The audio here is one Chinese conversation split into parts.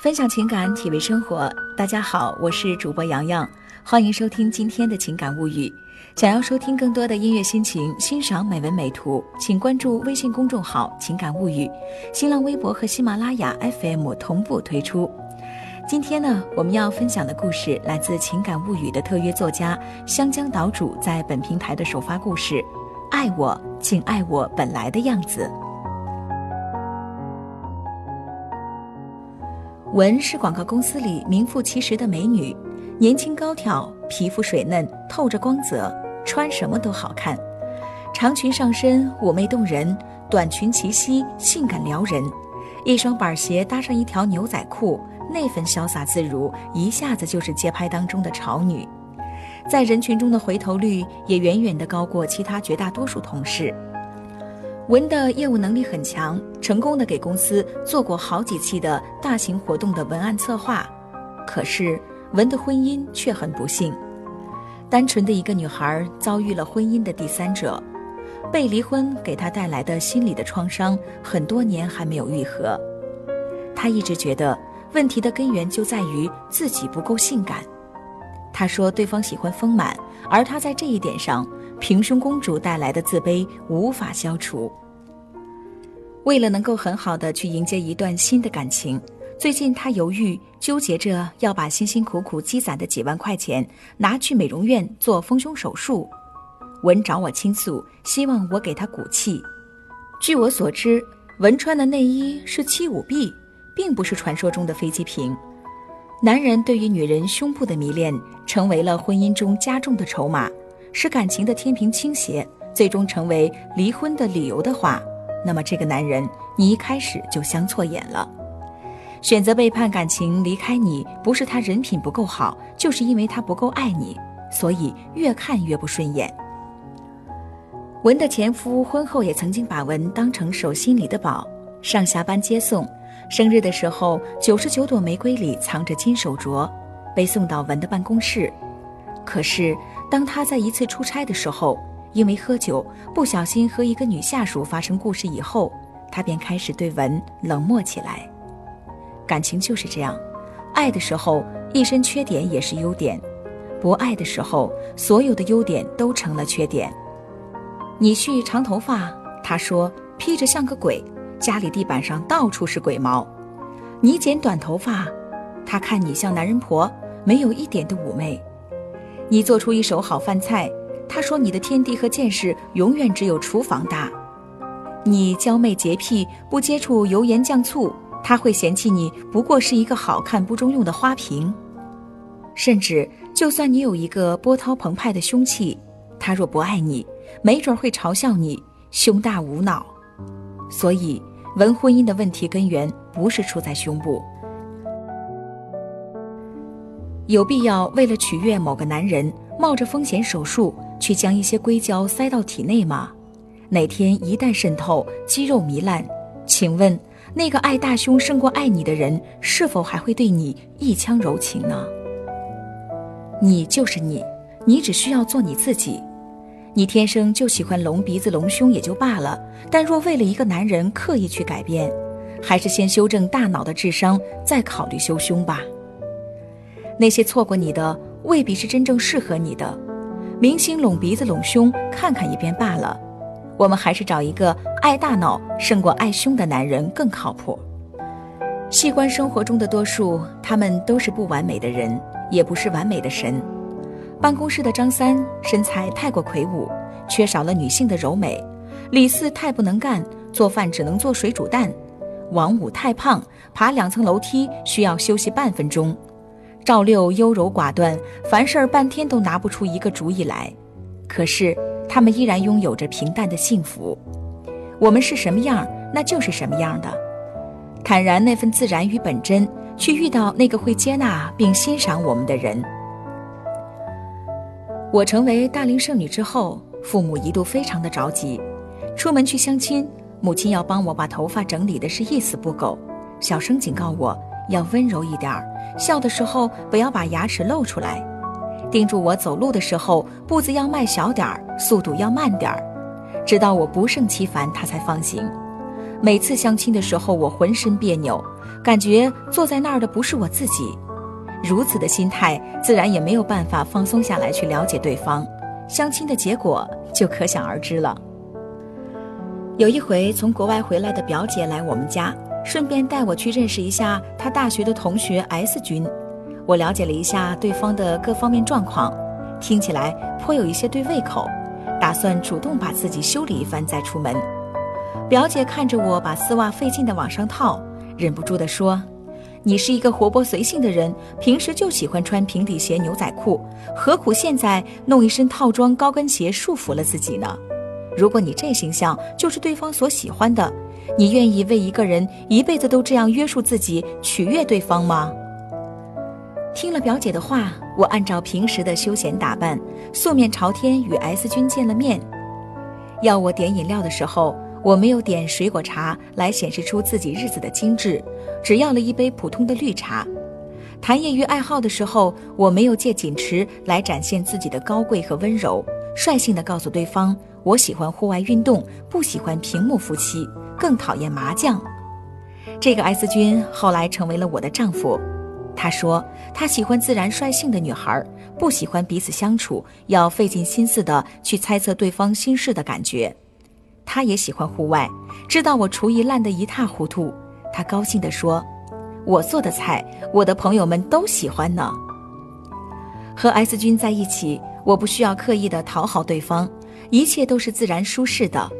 分享情感，体味生活。大家好，我是主播洋洋，欢迎收听今天的情感物语。想要收听更多的音乐心情，欣赏美文美图，请关注微信公众号“情感物语”，新浪微博和喜马拉雅 FM 同步推出。今天呢，我们要分享的故事来自《情感物语》的特约作家香江岛主在本平台的首发故事：“爱我，请爱我本来的样子。”文是广告公司里名副其实的美女，年轻高挑，皮肤水嫩，透着光泽，穿什么都好看。长裙上身，妩媚动人；短裙齐膝，性感撩人。一双板鞋搭上一条牛仔裤，那份潇洒自如，一下子就是街拍当中的潮女。在人群中的回头率也远远的高过其他绝大多数同事。文的业务能力很强，成功的给公司做过好几期的大型活动的文案策划。可是文的婚姻却很不幸，单纯的一个女孩遭遇了婚姻的第三者，被离婚给她带来的心理的创伤，很多年还没有愈合。她一直觉得问题的根源就在于自己不够性感。她说对方喜欢丰满，而她在这一点上。平胸公主带来的自卑无法消除。为了能够很好的去迎接一段新的感情，最近他犹豫纠结着要把辛辛苦苦积攒的几万块钱拿去美容院做丰胸手术。文找我倾诉，希望我给他鼓气。据我所知，文穿的内衣是七五 B，并不是传说中的飞机瓶。男人对于女人胸部的迷恋，成为了婚姻中加重的筹码。使感情的天平倾斜，最终成为离婚的理由的话，那么这个男人你一开始就相错眼了。选择背叛感情离开你，不是他人品不够好，就是因为他不够爱你，所以越看越不顺眼。文的前夫婚后也曾经把文当成手心里的宝，上下班接送，生日的时候九十九朵玫瑰里藏着金手镯，被送到文的办公室。可是，当他在一次出差的时候，因为喝酒不小心和一个女下属发生故事以后，他便开始对文冷漠起来。感情就是这样，爱的时候一身缺点也是优点，不爱的时候所有的优点都成了缺点。你去长头发，他说披着像个鬼，家里地板上到处是鬼毛；你剪短头发，他看你像男人婆，没有一点的妩媚。你做出一手好饭菜，他说你的天地和见识永远只有厨房大。你娇媚洁癖，不接触油盐酱醋，他会嫌弃你不过是一个好看不中用的花瓶。甚至就算你有一个波涛澎湃的凶器，他若不爱你，没准会嘲笑你胸大无脑。所以，文婚姻的问题根源不是出在胸部。有必要为了取悦某个男人，冒着风险手术去将一些硅胶塞到体内吗？哪天一旦渗透，肌肉糜烂，请问那个爱大胸胜过爱你的人，是否还会对你一腔柔情呢？你就是你，你只需要做你自己。你天生就喜欢隆鼻子、隆胸也就罢了，但若为了一个男人刻意去改变，还是先修正大脑的智商，再考虑修胸吧。那些错过你的，未必是真正适合你的。明星拢鼻子拢胸，看看一遍罢了。我们还是找一个爱大脑胜过爱胸的男人更靠谱。细观生活中的多数，他们都是不完美的人，也不是完美的神。办公室的张三身材太过魁梧，缺少了女性的柔美；李四太不能干，做饭只能做水煮蛋；王五太胖，爬两层楼梯需要休息半分钟。赵六优柔寡断，凡事半天都拿不出一个主意来，可是他们依然拥有着平淡的幸福。我们是什么样，那就是什么样的，坦然那份自然与本真，去遇到那个会接纳并欣赏我们的人。我成为大龄剩女之后，父母一度非常的着急，出门去相亲，母亲要帮我把头发整理的是一丝不苟，小声警告我要温柔一点儿。笑的时候不要把牙齿露出来，叮嘱我走路的时候步子要迈小点儿，速度要慢点儿，直到我不胜其烦，他才放行。每次相亲的时候，我浑身别扭，感觉坐在那儿的不是我自己。如此的心态，自然也没有办法放松下来去了解对方，相亲的结果就可想而知了。有一回从国外回来的表姐来我们家，顺便带我去认识一下他大学的同学 S 君。我了解了一下对方的各方面状况，听起来颇有一些对胃口，打算主动把自己修理一番再出门。表姐看着我把丝袜费劲的往上套，忍不住地说。你是一个活泼随性的人，平时就喜欢穿平底鞋、牛仔裤，何苦现在弄一身套装高跟鞋束缚了自己呢？如果你这形象就是对方所喜欢的，你愿意为一个人一辈子都这样约束自己，取悦对方吗？听了表姐的话，我按照平时的休闲打扮，素面朝天与 S 君见了面。要我点饮料的时候。我没有点水果茶来显示出自己日子的精致，只要了一杯普通的绿茶。谈业余爱好的时候，我没有借锦池来展现自己的高贵和温柔，率性的告诉对方我喜欢户外运动，不喜欢屏幕夫妻，更讨厌麻将。这个 S 君后来成为了我的丈夫。他说他喜欢自然率性的女孩，不喜欢彼此相处要费尽心思的去猜测对方心事的感觉。他也喜欢户外，知道我厨艺烂得一塌糊涂，他高兴地说：“我做的菜，我的朋友们都喜欢呢。”和 S 君在一起，我不需要刻意的讨好对方，一切都是自然舒适的。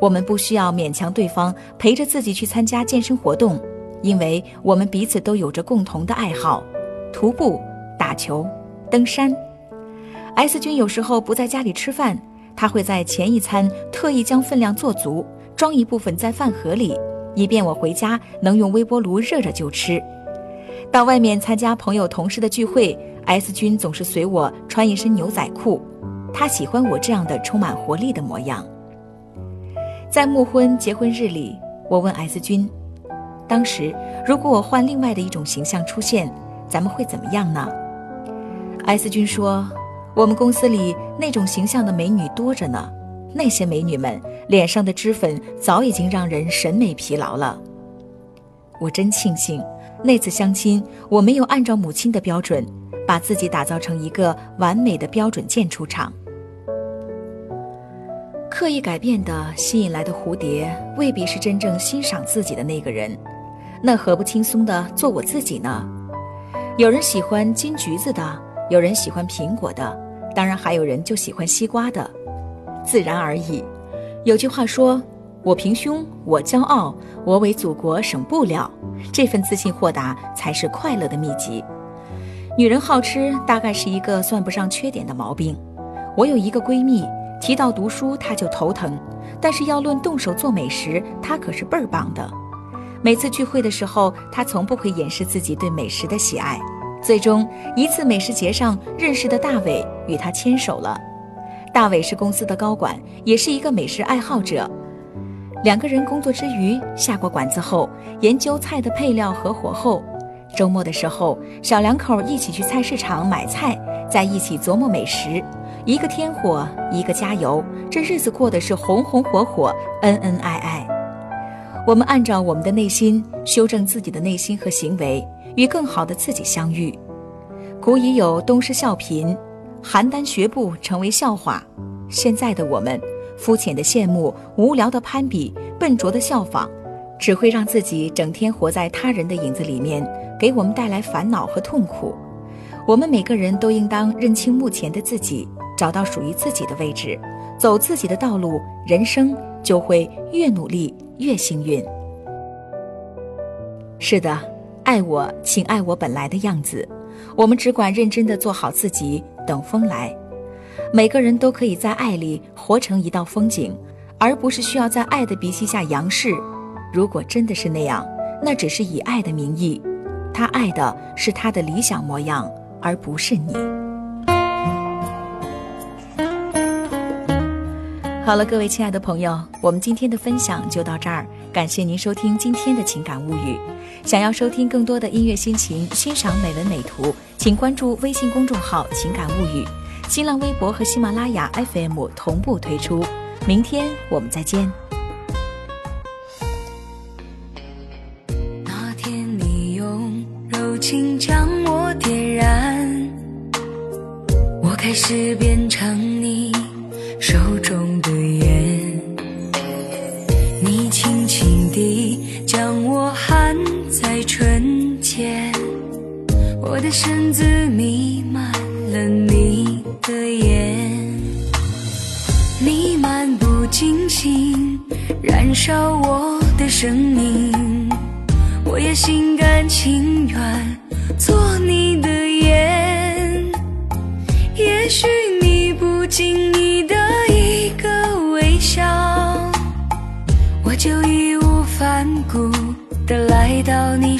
我们不需要勉强对方陪着自己去参加健身活动，因为我们彼此都有着共同的爱好：徒步、打球、登山。S 君有时候不在家里吃饭。他会在前一餐特意将分量做足，装一部分在饭盒里，以便我回家能用微波炉热热就吃。到外面参加朋友同事的聚会，S 君总是随我穿一身牛仔裤，他喜欢我这样的充满活力的模样。在木婚结婚日里，我问 S 君，当时如果我换另外的一种形象出现，咱们会怎么样呢？S 君说。我们公司里那种形象的美女多着呢，那些美女们脸上的脂粉早已经让人审美疲劳了。我真庆幸那次相亲，我没有按照母亲的标准，把自己打造成一个完美的标准件出场。刻意改变的吸引来的蝴蝶，未必是真正欣赏自己的那个人，那何不轻松的做我自己呢？有人喜欢金橘子的。有人喜欢苹果的，当然还有人就喜欢西瓜的，自然而已。有句话说：“我平胸，我骄傲，我为祖国省布料。”这份自信豁达才是快乐的秘籍。女人好吃，大概是一个算不上缺点的毛病。我有一个闺蜜，提到读书他就头疼，但是要论动手做美食，他可是倍儿棒的。每次聚会的时候，他从不会掩饰自己对美食的喜爱。最终一次美食节上认识的大伟与他牵手了。大伟是公司的高管，也是一个美食爱好者。两个人工作之余下过馆子后，研究菜的配料和火候。周末的时候，小两口一起去菜市场买菜，在一起琢磨美食。一个添火，一个加油，这日子过得是红红火火，恩恩爱爱。我们按照我们的内心修正自己的内心和行为。与更好的自己相遇。古已有东施效颦，邯郸学步成为笑话。现在的我们，肤浅的羡慕，无聊的攀比，笨拙的效仿，只会让自己整天活在他人的影子里面，给我们带来烦恼和痛苦。我们每个人都应当认清目前的自己，找到属于自己的位置，走自己的道路，人生就会越努力越幸运。是的。爱我，请爱我本来的样子。我们只管认真的做好自己，等风来。每个人都可以在爱里活成一道风景，而不是需要在爱的鼻息下仰视。如果真的是那样，那只是以爱的名义。他爱的是他的理想模样，而不是你。好了，各位亲爱的朋友，我们今天的分享就到这儿。感谢您收听今天的情感物语。想要收听更多的音乐心情，欣赏美文美图，请关注微信公众号“情感物语”，新浪微博和喜马拉雅 FM 同步推出。明天我们再见。那天你用柔。情将我点燃，我开始变成你手中的烟。你轻轻地将我含在唇间，我的身子弥漫了你的眼。你漫不经心燃烧我的生命。我也心甘情愿做你的烟，也许你不经到你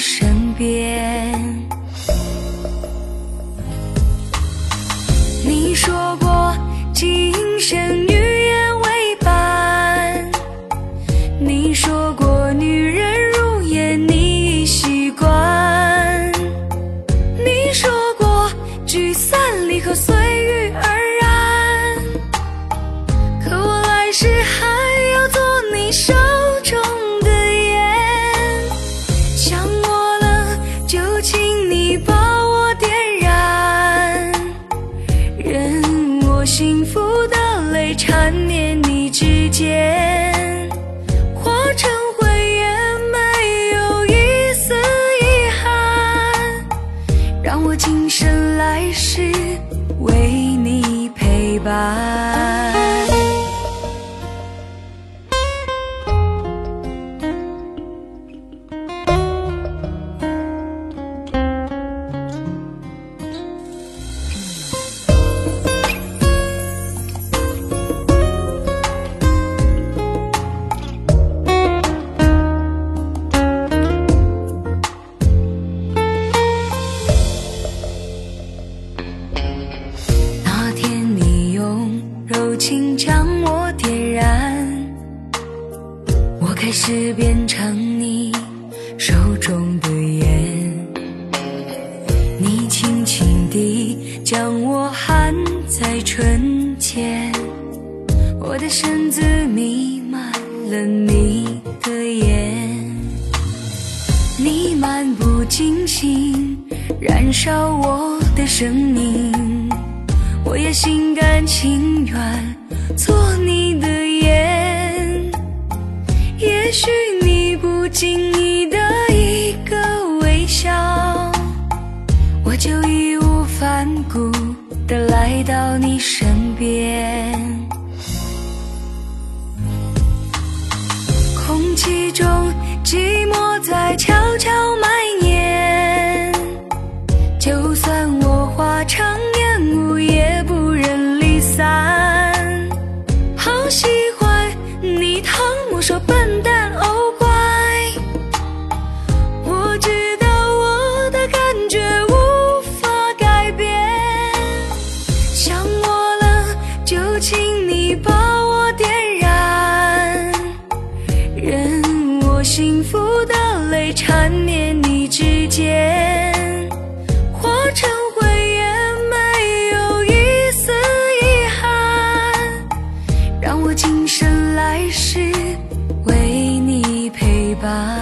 身子弥漫了你的眼，你漫不经心燃烧我的生命，我也心甘情愿做你的烟。也许你不经意的一个微笑，我就义无反顾的来到你身边。其中。 봐.